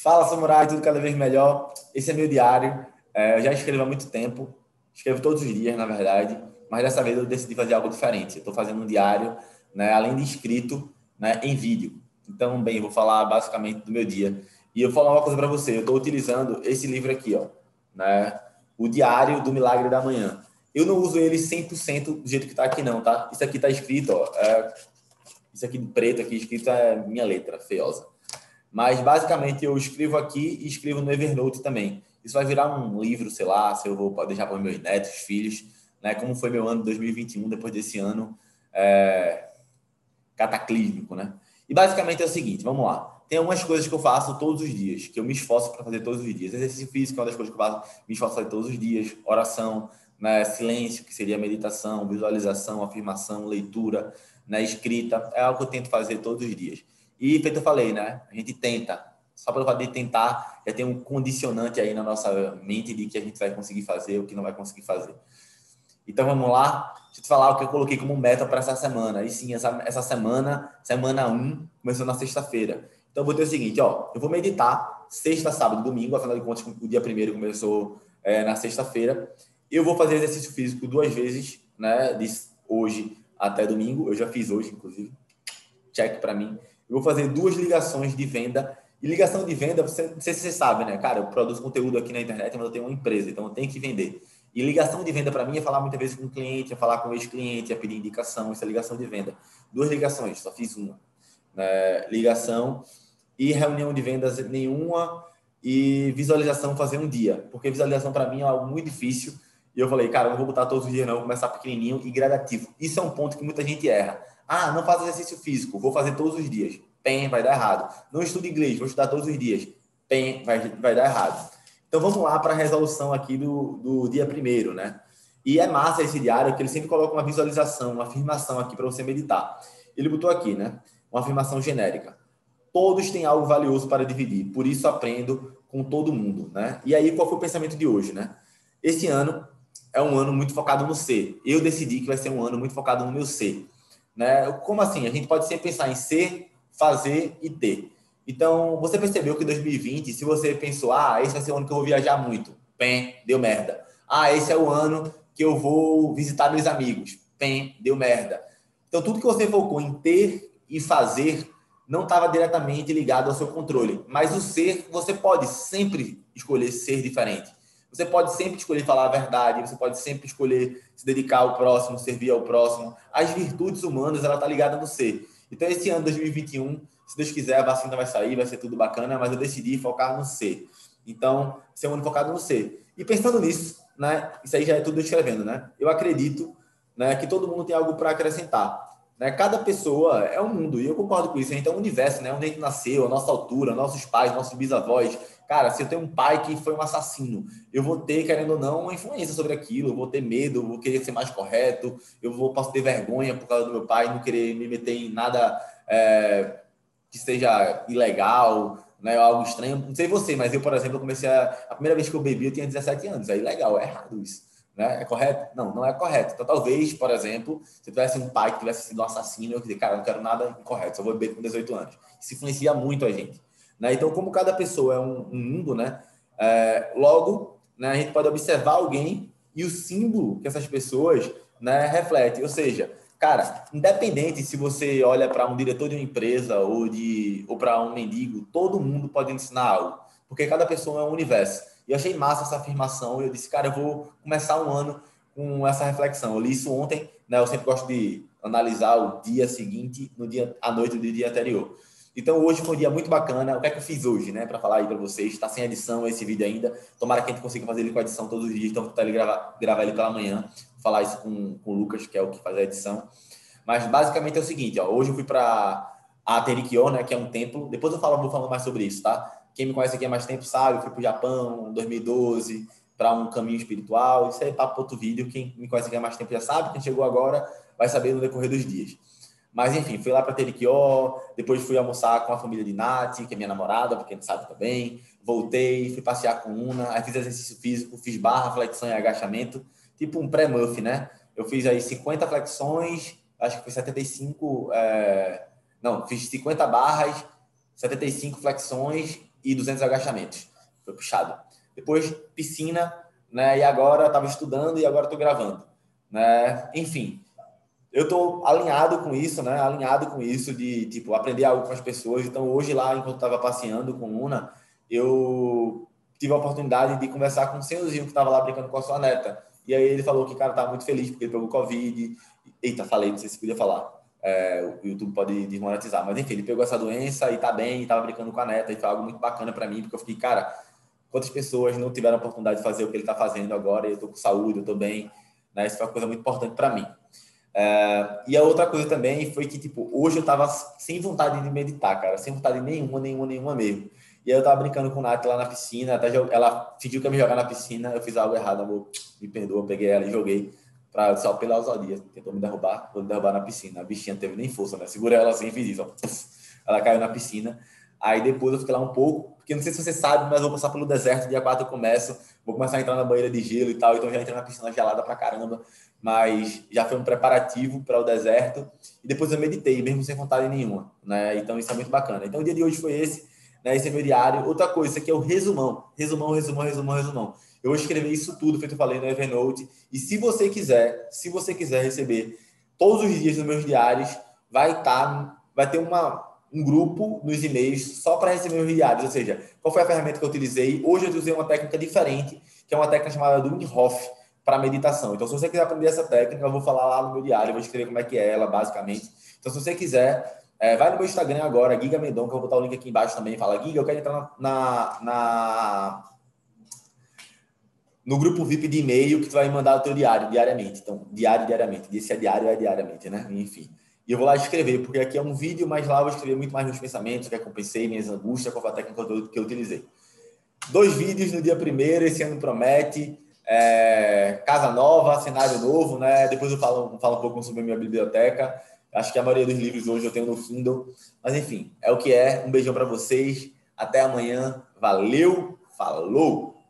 Fala, Samurai, tudo cada vez melhor. Esse é meu diário. É, eu já escrevo há muito tempo. Escrevo todos os dias, na verdade. Mas dessa vez eu decidi fazer algo diferente. Eu estou fazendo um diário, né, além de escrito, né, em vídeo. Então, bem, eu vou falar basicamente do meu dia. E eu vou falar uma coisa para você. Eu estou utilizando esse livro aqui, ó, né, O Diário do Milagre da Manhã. Eu não uso ele 100% do jeito que está aqui, não, tá? Isso aqui está escrito, ó. É, isso aqui preto aqui escrito é minha letra, feiosa. Mas basicamente eu escrevo aqui e escrevo no Evernote também. Isso vai virar um livro, sei lá, se eu vou deixar para meus netos, filhos, né? Como foi meu ano de 2021 depois desse ano é, cataclísmico, né? E basicamente é o seguinte, vamos lá. Tem algumas coisas que eu faço todos os dias, que eu me esforço para fazer todos os dias. Exercício físico é uma das coisas que eu faço, me esforço para fazer todos os dias. Oração, né? silêncio, que seria meditação, visualização, afirmação, leitura, né? escrita. É algo que eu tento fazer todos os dias. E, feito eu falei, né? A gente tenta. Só pelo fato de tentar, já tem um condicionante aí na nossa mente de que a gente vai conseguir fazer, o que não vai conseguir fazer. Então, vamos lá. Deixa eu te falar o que eu coloquei como meta para essa semana. E sim, essa, essa semana, semana 1, começou na sexta-feira. Então, eu ter o seguinte, ó. Eu vou meditar sexta, sábado, domingo. Afinal de contas, o dia primeiro começou é, na sexta-feira. Eu vou fazer exercício físico duas vezes, né? De hoje até domingo. Eu já fiz hoje, inclusive. Check para mim. Eu vou fazer duas ligações de venda. E ligação de venda, você, não sei se você sabe, né? Cara, eu produzo conteúdo aqui na internet, mas eu tenho uma empresa, então eu tenho que vender. E ligação de venda para mim é falar muitas vezes com o cliente, é falar com o ex-cliente, é pedir indicação, isso é ligação de venda. Duas ligações, só fiz uma. Né? Ligação e reunião de vendas nenhuma e visualização fazer um dia. Porque visualização para mim é algo muito difícil. E eu falei, cara, eu não vou botar todos os dias não, vou começar pequenininho e gradativo. Isso é um ponto que muita gente erra. Ah, não faz exercício físico, vou fazer todos os dias. Pem, vai dar errado. Não estudo inglês, vou estudar todos os dias. Pem, vai, vai dar errado. Então vamos lá para a resolução aqui do, do dia primeiro, né? E é massa esse diário que ele sempre coloca uma visualização, uma afirmação aqui para você meditar. Ele botou aqui, né? Uma afirmação genérica. Todos têm algo valioso para dividir, por isso aprendo com todo mundo, né? E aí qual foi o pensamento de hoje, né? Esse ano é um ano muito focado no ser. Eu decidi que vai ser um ano muito focado no meu ser. Né? Como assim? A gente pode sempre pensar em ser, fazer e ter. Então, você percebeu que 2020, se você pensou, ah, esse vai ser o ano que eu vou viajar muito, pem, deu merda. Ah, esse é o ano que eu vou visitar meus amigos, pem, deu merda. Então, tudo que você focou em ter e fazer não estava diretamente ligado ao seu controle. Mas o ser, você pode sempre escolher ser diferente. Você pode sempre escolher falar a verdade, você pode sempre escolher se dedicar ao próximo, servir ao próximo. As virtudes humanas, ela tá ligada no ser. Então, esse ano 2021, se Deus quiser, a vacina vai sair, vai ser tudo bacana, mas eu decidi focar no ser. Então, ser um ano focado no ser. E pensando nisso, né, isso aí já é tudo escrevendo, né? Eu acredito né, que todo mundo tem algo para acrescentar. Né? Cada pessoa é um mundo, e eu concordo com isso. A gente é um universo, né? onde a gente nasceu, a nossa altura, nossos pais, nossos bisavós. Cara, se eu tenho um pai que foi um assassino, eu vou ter, querendo ou não, uma influência sobre aquilo, eu vou ter medo, vou querer ser mais correto, eu vou posso ter vergonha por causa do meu pai, não querer me meter em nada é, que seja ilegal, né, algo estranho. Não sei você, mas eu, por exemplo, eu comecei a. A primeira vez que eu bebi, eu tinha 17 anos. Aí, legal, é errado isso. Né? É correto? Não, não é correto. Então, talvez, por exemplo, se tivesse um pai que tivesse sido um assassino, eu dizer, cara, não quero nada incorreto, só vou beber com 18 anos. Isso influencia muito a gente. Né? Então, como cada pessoa é um, um mundo, né? É, logo, né, a gente pode observar alguém e o símbolo que essas pessoas né, refletem. Ou seja, cara, independente se você olha para um diretor de uma empresa ou, ou para um mendigo, todo mundo pode ensinar algo, porque cada pessoa é um universo. E eu achei massa essa afirmação. Eu disse, cara, eu vou começar um ano com essa reflexão. Eu li isso ontem, né? Eu sempre gosto de analisar o dia seguinte, no dia, à noite do dia anterior. Então hoje foi um dia muito bacana. O que é que eu fiz hoje, né? Para falar aí para vocês. Está sem edição esse vídeo ainda. Tomara que a gente consiga fazer ele com edição todos os dias. Então vou tentar gravar, gravar ele pela manhã. Vou falar isso com, com o Lucas, que é o que faz a edição. Mas basicamente é o seguinte, ó. Hoje eu fui para a Terikion, né? Que é um templo. Depois eu falo, vou falar mais sobre isso, tá? Quem me conhece aqui há mais tempo sabe, eu fui para o Japão em 2012 para um caminho espiritual. Isso aí é para outro vídeo. Quem me conhece aqui há mais tempo já sabe. Quem chegou agora vai saber no decorrer dos dias. Mas enfim, fui lá para Teriquió, depois fui almoçar com a família de Nath, que é minha namorada, porque não sabe também. Voltei, fui passear com Una, aí fiz exercício físico, fiz barra, flexão e agachamento, tipo um pré-muff, né? Eu fiz aí 50 flexões, acho que foi 75, é... não, fiz 50 barras, 75 flexões e 200 agachamentos. Foi puxado. Depois, piscina, né? E agora estava estudando e agora estou gravando, né? Enfim, eu estou alinhado com isso, né? Alinhado com isso de tipo aprender algo com as pessoas. Então hoje lá, enquanto estava passeando com Luna, eu tive a oportunidade de conversar com o senhorzinho que estava lá brincando com a sua neta. E aí ele falou que cara estava muito feliz porque ele pegou Covid. Eita, falei, não sei se podia falar. É, o YouTube pode desmonetizar, mas enfim, ele pegou essa doença e tá bem, estava brincando com a neta, e foi algo muito bacana para mim, porque eu fiquei, cara, quantas pessoas não tiveram a oportunidade de fazer o que ele está fazendo agora, e eu estou com saúde, eu estou bem, né? Isso foi uma coisa muito importante para mim. É, e a outra coisa também foi que, tipo, hoje eu estava sem vontade de meditar, cara, sem vontade nenhuma, nenhuma, nenhuma mesmo. E aí eu tava brincando com o Nath lá na piscina, até ela pediu que eu me jogar na piscina, eu fiz algo errado, amor, me perdoa, peguei ela e joguei pra, só pela ousadia, tentou me derrubar, vou me derrubar na piscina. A bichinha não teve nem força, né? Segurei ela assim e fiz isso, ó. Ela caiu na piscina. Aí depois eu fiquei lá um pouco, porque não sei se você sabe, mas eu vou passar pelo deserto, dia 4 eu começo, vou começar a entrar na banheira de gelo e tal, então já entrei na piscina gelada pra caramba, mas já foi um preparativo para o deserto, e depois eu meditei, mesmo sem vontade nenhuma, né? Então isso é muito bacana. Então o dia de hoje foi esse, né? Esse é meu diário. Outra coisa, isso aqui é o resumão, resumão, resumão, resumão, resumão. Eu vou escrever isso tudo, feito eu falei no Evernote, e se você quiser, se você quiser receber todos os dias nos meus diários, vai estar, tá, vai ter uma um grupo nos e-mails só para receber os diários. Ou seja, qual foi a ferramenta que eu utilizei? Hoje eu usei uma técnica diferente, que é uma técnica chamada do Hof para meditação. Então, se você quiser aprender essa técnica, eu vou falar lá no meu diário, vou escrever como é que é ela, basicamente. Então, se você quiser, é, vai no meu Instagram agora, Giga Mendon, que eu vou botar o link aqui embaixo também. Fala, Giga, eu quero entrar na, na, no grupo VIP de e-mail que tu vai mandar o teu diário diariamente. Então, diário, diariamente. Esse é diário, é diariamente, né? Enfim. E eu vou lá escrever, porque aqui é um vídeo, mas lá eu vou escrever muito mais meus pensamentos, o que, é que eu pensei, minhas angústias, qual foi a técnica que eu utilizei. Dois vídeos no dia primeiro, esse ano promete. É, casa nova, cenário novo, né? Depois eu falo, falo um pouco sobre a minha biblioteca. Acho que a maioria dos livros hoje eu tenho no Kindle. Mas enfim, é o que é. Um beijão para vocês. Até amanhã. Valeu, falou!